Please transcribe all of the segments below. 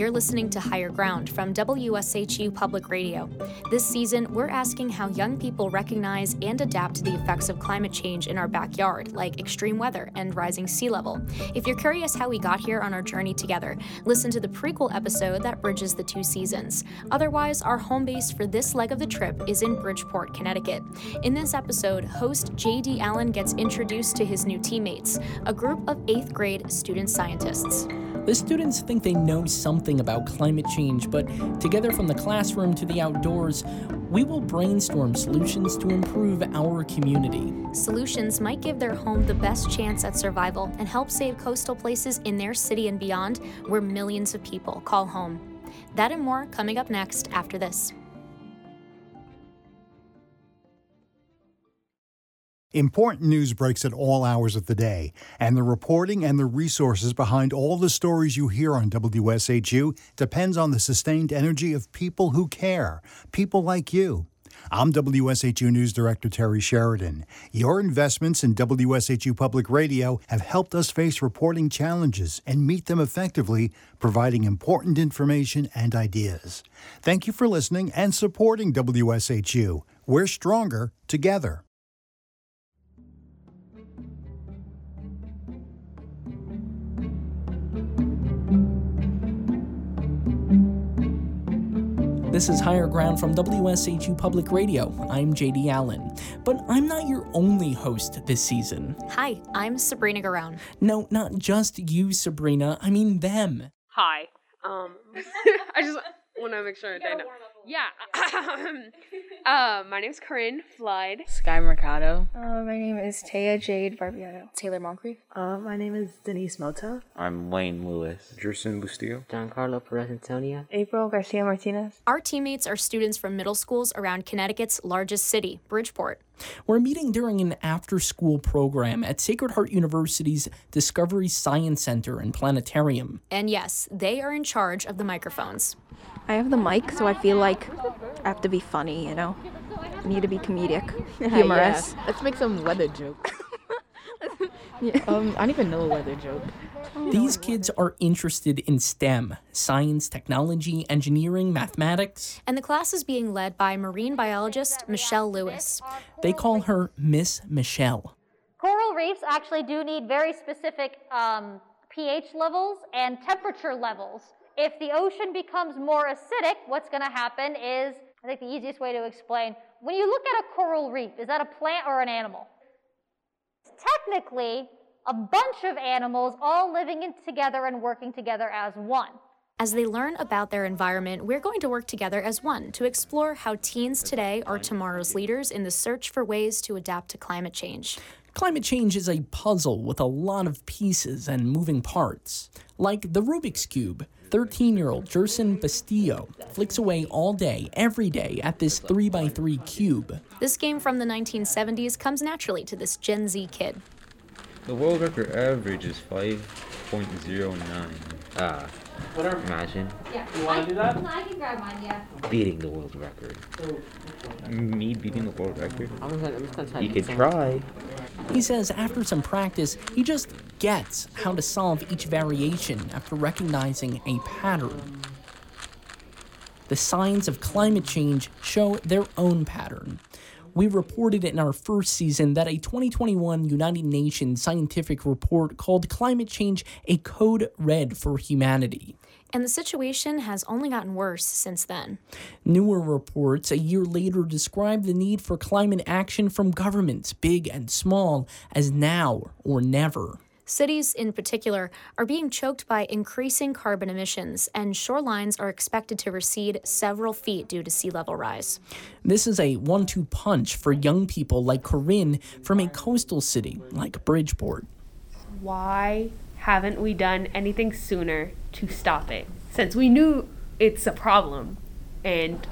You're listening to Higher Ground from WSHU Public Radio. This season, we're asking how young people recognize and adapt to the effects of climate change in our backyard, like extreme weather and rising sea level. If you're curious how we got here on our journey together, listen to the prequel episode that bridges the two seasons. Otherwise, our home base for this leg of the trip is in Bridgeport, Connecticut. In this episode, host J.D. Allen gets introduced to his new teammates, a group of eighth grade student scientists. The students think they know something about climate change, but together from the classroom to the outdoors, we will brainstorm solutions to improve our community. Solutions might give their home the best chance at survival and help save coastal places in their city and beyond where millions of people call home. That and more coming up next after this. Important news breaks at all hours of the day, and the reporting and the resources behind all the stories you hear on WSHU depends on the sustained energy of people who care, people like you. I'm WSHU News Director Terry Sheridan. Your investments in WSHU Public Radio have helped us face reporting challenges and meet them effectively, providing important information and ideas. Thank you for listening and supporting WSHU. We're stronger together. This is Higher Ground from WSHU Public Radio. I'm JD Allen. But I'm not your only host this season. Hi, I'm Sabrina Garone. No, not just you, Sabrina. I mean them. Hi. Um, I just want to make sure I know. Yeah. uh, my name's Corinne Flood. Sky Mercado. Uh, my name is Taya Jade Barbiano. Taylor Moncrief. Uh, my name is Denise Mota. I'm Wayne Lewis. Jerson Bustillo. Giancarlo Perez Antonia. April Garcia Martinez. Our teammates are students from middle schools around Connecticut's largest city, Bridgeport. We're meeting during an after school program at Sacred Heart University's Discovery Science Center and Planetarium. And yes, they are in charge of the microphones. I have the mic, so I feel like I have to be funny, you know? I need to be comedic, humorous. yeah. Let's make some weather joke. yeah. Um, I don't even know a weather joke. These kids are interested in STEM science, technology, engineering, mathematics. And the class is being led by marine biologist Michelle Lewis. They call her Miss Michelle. Coral reefs actually do need very specific um, pH levels and temperature levels. If the ocean becomes more acidic, what's going to happen is, I think the easiest way to explain, when you look at a coral reef, is that a plant or an animal? Technically, a bunch of animals all living in together and working together as one. As they learn about their environment, we're going to work together as one to explore how teens today are tomorrow's leaders in the search for ways to adapt to climate change. Climate change is a puzzle with a lot of pieces and moving parts. Like the Rubik's Cube, 13 year old Jerson Bustillo flicks away all day, every day, at this 3x3 cube. This game from the 1970s comes naturally to this Gen Z kid. The world record average is 5.09. Ah. Whatever. Imagine. Yeah. You want to do that? I can grab mine, yeah. Beating the world record. Me beating the world record? I'm gonna, I'm just gonna try You can try. He says after some practice, he just gets how to solve each variation after recognizing a pattern. The signs of climate change show their own pattern. We reported in our first season that a 2021 United Nations scientific report called Climate Change a Code Red for Humanity. And the situation has only gotten worse since then. Newer reports a year later describe the need for climate action from governments, big and small, as now or never. Cities, in particular, are being choked by increasing carbon emissions, and shorelines are expected to recede several feet due to sea level rise. This is a one two punch for young people like Corinne from a coastal city like Bridgeport. Why haven't we done anything sooner to stop it? Since we knew it's a problem and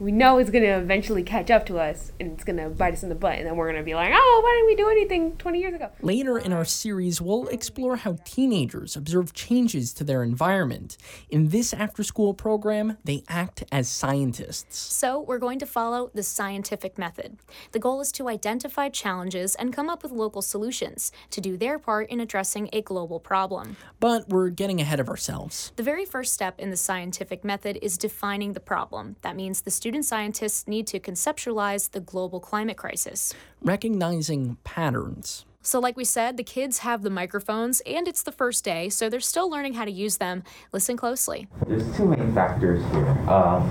we know it's going to eventually catch up to us and it's going to bite us in the butt. And then we're going to be like, oh, why didn't we do anything 20 years ago? Later in our series, we'll explore how teenagers observe changes to their environment. In this after school program, they act as scientists. So, we're going to follow the scientific method. The goal is to identify challenges and come up with local solutions to do their part in addressing a global problem. But we're getting ahead of ourselves. The very first step in the scientific method is defining the problem. That means the student scientists need to conceptualize the global climate crisis. Recognizing patterns. So, like we said, the kids have the microphones, and it's the first day, so they're still learning how to use them. Listen closely. There's two main factors here. Um,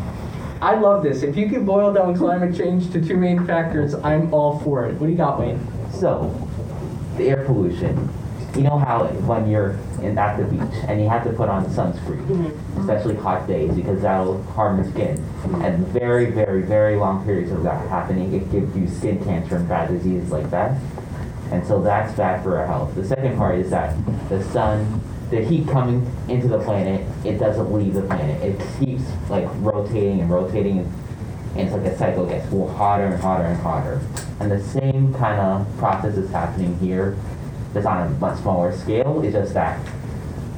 I love this. If you could boil down climate change to two main factors, I'm all for it. What do you got, Wayne? So, the air pollution you know how when you're in, at the beach and you have to put on sunscreen, mm-hmm. especially hot days, because that'll harm the skin. Mm-hmm. And very, very, very long periods of that happening, it gives you skin cancer and bad diseases like that. And so that's bad for our health. The second part is that the sun, the heat coming into the planet, it doesn't leave the planet. It keeps like rotating and rotating, and it's like a cycle gets hotter and hotter and hotter. And the same kind of process is happening here that's on a much smaller scale. It's just that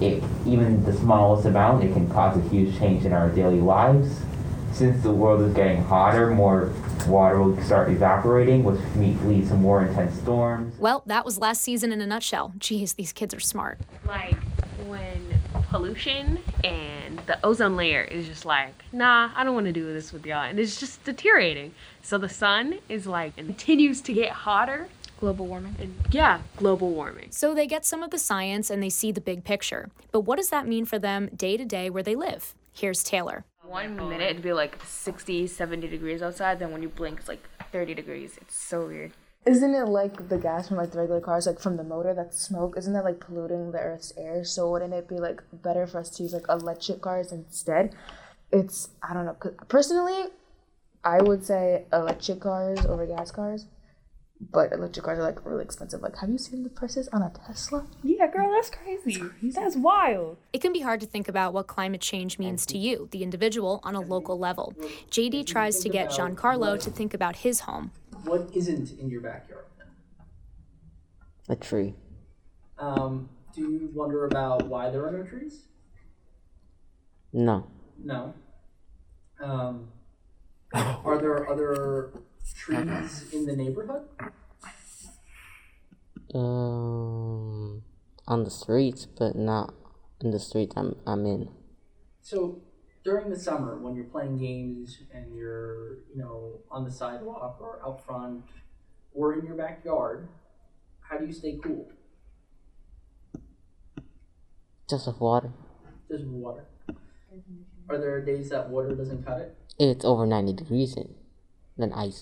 it, even the smallest amount, it can cause a huge change in our daily lives. Since the world is getting hotter, more water will start evaporating, which leads to more intense storms. Well, that was last season in a nutshell. Geez, these kids are smart. Like when pollution and the ozone layer is just like, nah, I don't want to do this with y'all. And it's just deteriorating. So the sun is like, continues to get hotter Global warming? Uh, yeah, global warming. So they get some of the science and they see the big picture. But what does that mean for them day to day where they live? Here's Taylor. One minute it'd be like 60, 70 degrees outside, then when you blink it's like 30 degrees. It's so weird. Isn't it like the gas from like the regular cars, like from the motor, that smoke? Isn't that like polluting the Earth's air? So wouldn't it be like better for us to use like electric cars instead? It's I don't know. Personally, I would say electric cars over gas cars but electric cars are like really expensive. Like, have you seen the prices on a Tesla? Yeah, girl, that's crazy. That's, crazy. that's wild. It can be hard to think about what climate change means to you, the individual, on a local level. JD tries to get Giancarlo to think about his home. What isn't in your backyard? A tree. Um, do you wonder about why there are no trees? No. No. Um, are there other trees in the neighborhood? Um, on the streets, but not in the street I'm I'm in. So during the summer, when you're playing games and you're you know on the sidewalk or out front or in your backyard, how do you stay cool? Just with water. Just with water. Are there days that water doesn't cut it? It's over ninety degrees in, then ice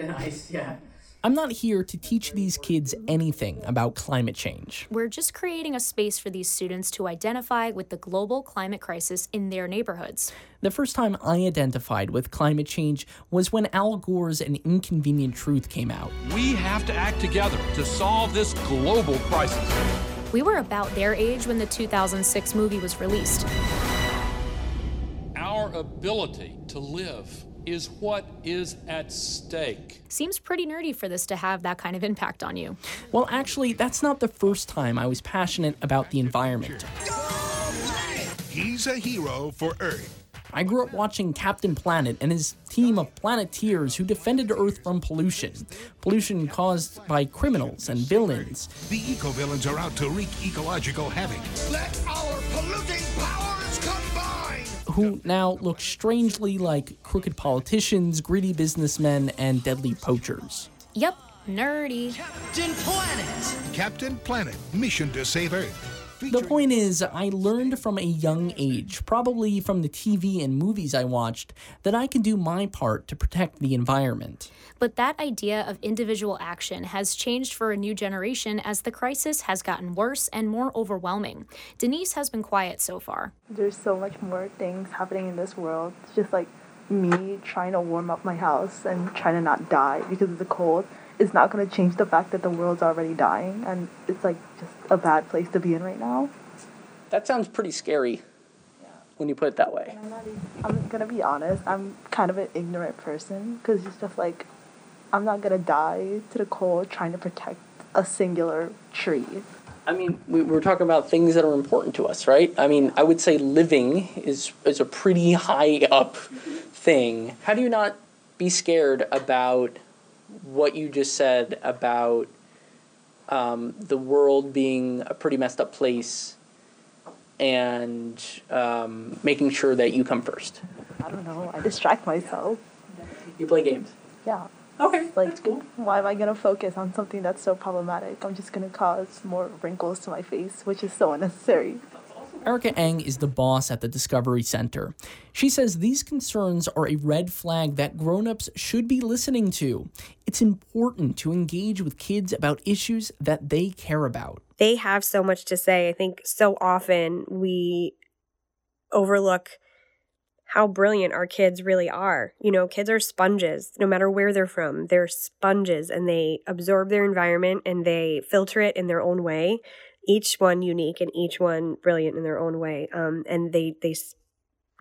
than ice, yeah. I'm not here to teach these kids anything about climate change. We're just creating a space for these students to identify with the global climate crisis in their neighborhoods. The first time I identified with climate change was when Al Gore's An Inconvenient Truth came out. We have to act together to solve this global crisis. We were about their age when the 2006 movie was released. Our ability to live is what is at stake. Seems pretty nerdy for this to have that kind of impact on you. Well, actually, that's not the first time I was passionate about the environment. He's a hero for Earth. I grew up watching Captain Planet and his team of planeteers who defended Earth from pollution. Pollution caused by criminals and villains. The eco-villains are out to wreak ecological havoc. Let our polluting powers combine! Who now look strangely like crooked politicians, greedy businessmen, and deadly poachers. Yep, nerdy. Captain Planet! Captain Planet, mission to save Earth. The point is, I learned from a young age, probably from the TV and movies I watched, that I can do my part to protect the environment. But that idea of individual action has changed for a new generation as the crisis has gotten worse and more overwhelming. Denise has been quiet so far. There's so much more things happening in this world. It's just like me trying to warm up my house and trying to not die because of the cold is not going to change the fact that the world's already dying and it's like just a bad place to be in right now. That sounds pretty scary. when you put it that way. I'm, even, I'm gonna be honest. I'm kind of an ignorant person because it's just like I'm not gonna die to the cold trying to protect a singular tree. I mean, we, we're talking about things that are important to us, right? I mean, I would say living is is a pretty high up thing. How do you not be scared about what you just said about um, the world being a pretty messed up place and um, making sure that you come first? I don't know. I distract myself. You play games. Yeah. Okay. Like, why am I gonna focus on something that's so problematic? I'm just gonna cause more wrinkles to my face, which is so unnecessary. Erica Eng is the boss at the Discovery Center. She says these concerns are a red flag that grown-ups should be listening to. It's important to engage with kids about issues that they care about. They have so much to say. I think so often we overlook how brilliant our kids really are. You know, kids are sponges, no matter where they're from. They're sponges and they absorb their environment and they filter it in their own way. Each one unique and each one brilliant in their own way. Um, and they they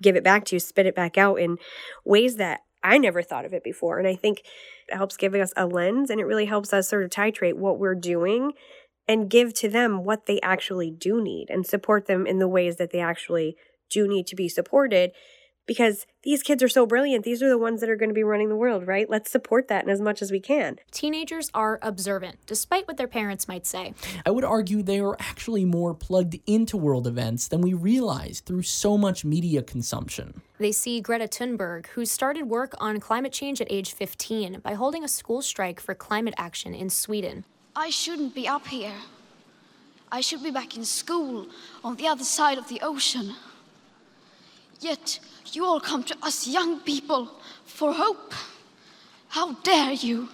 give it back to you, spit it back out in ways that I never thought of it before. And I think it helps giving us a lens and it really helps us sort of titrate what we're doing and give to them what they actually do need and support them in the ways that they actually do need to be supported because these kids are so brilliant. These are the ones that are going to be running the world, right? Let's support that in as much as we can. Teenagers are observant, despite what their parents might say. I would argue they are actually more plugged into world events than we realize through so much media consumption. They see Greta Thunberg, who started work on climate change at age 15 by holding a school strike for climate action in Sweden. I shouldn't be up here. I should be back in school on the other side of the ocean. Yet you all come to us young people for hope. How dare you?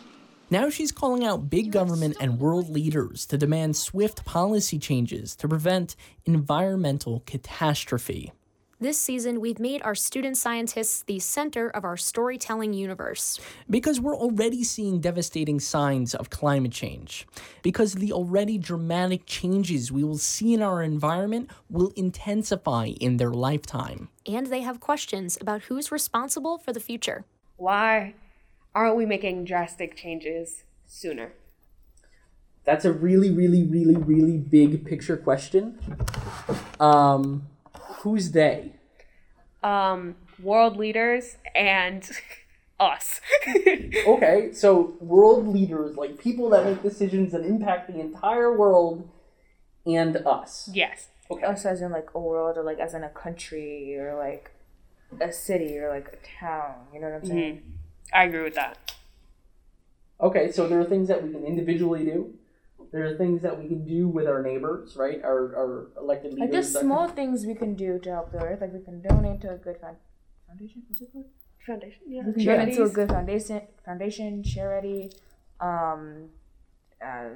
Now she's calling out big government and world leaders to demand swift policy changes to prevent environmental catastrophe. This season, we've made our student scientists the center of our storytelling universe. Because we're already seeing devastating signs of climate change. Because the already dramatic changes we will see in our environment will intensify in their lifetime. And they have questions about who's responsible for the future. Why aren't we making drastic changes sooner? That's a really, really, really, really big picture question. Um, who's they? Um, world leaders and us. okay, so world leaders, like people that make decisions that impact the entire world, and us. Yes. Okay. Us as in like a world, or like as in a country, or like a city, or like a town. You know what I'm saying? Mm-hmm. I agree with that. Okay, so there are things that we can individually do. There are things that we can do with our neighbors, right? Our, our elected leaders. Like there's small can- things we can do to help the earth. Like we can donate to a good found- foundation. What's it called? Foundation. Yeah. We can donate to a good foundation, foundation, charity, um, uh,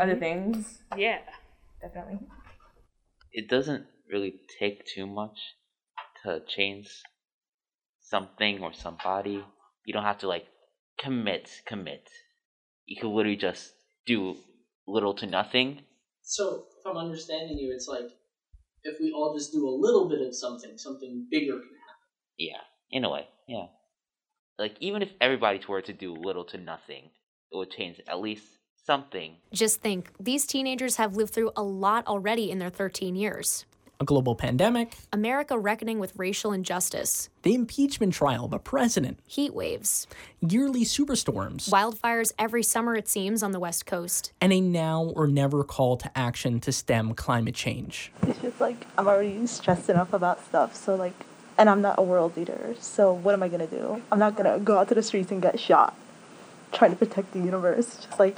other Mhm. things. Yeah. Definitely. it doesn't really take too much to change something or somebody. You don't have to like commit, commit. You can literally just do little to nothing. So, if I'm understanding you, it's like if we all just do a little bit of something, something bigger can happen. Yeah, in a way, yeah. Like even if everybody were to do little to nothing, it would change at least something. Just think, these teenagers have lived through a lot already in their 13 years. A global pandemic, America reckoning with racial injustice, the impeachment trial of a president, heat waves, yearly superstorms, wildfires every summer, it seems, on the West Coast. and a now or never call to action to stem climate change. It's just like I'm already stressed enough about stuff, so like, and I'm not a world leader, so what am I gonna do? I'm not gonna go out to the streets and get shot trying to protect the universe. Just like,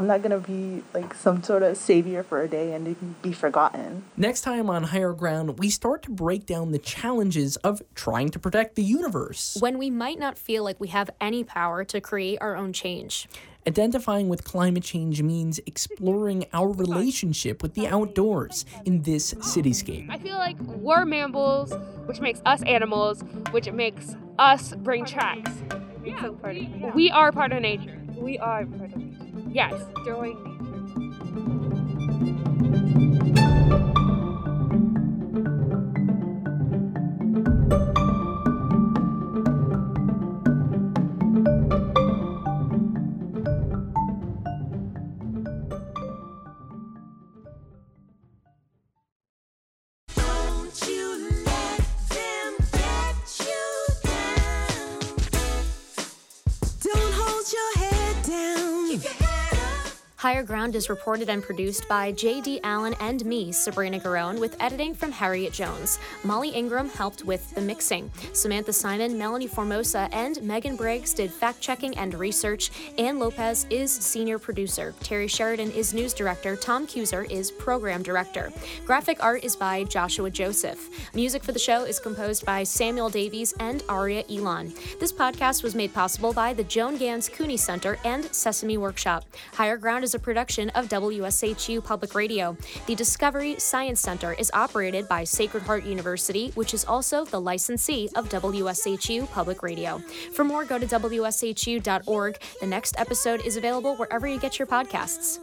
I'm not gonna be like some sort of savior for a day and be forgotten. Next time on Higher Ground, we start to break down the challenges of trying to protect the universe. When we might not feel like we have any power to create our own change. Identifying with climate change means exploring our relationship with the outdoors in this cityscape. I feel like we're mammals, which makes us animals, which makes us bring tracks. Yeah, part of, yeah. We are part of nature. We are part of nature. Yes. Destroying nature. Higher Ground is reported and produced by J.D. Allen and me, Sabrina Garone, with editing from Harriet Jones. Molly Ingram helped with the mixing. Samantha Simon, Melanie Formosa, and Megan Briggs did fact checking and research. Ann Lopez is senior producer. Terry Sheridan is news director. Tom Kuser is program director. Graphic art is by Joshua Joseph. Music for the show is composed by Samuel Davies and Aria Elon. This podcast was made possible by the Joan Gans Cooney Center and Sesame Workshop. Higher Ground is a production of WSHU Public Radio. The Discovery Science Center is operated by Sacred Heart University, which is also the licensee of WSHU Public Radio. For more, go to WSHU.org. The next episode is available wherever you get your podcasts.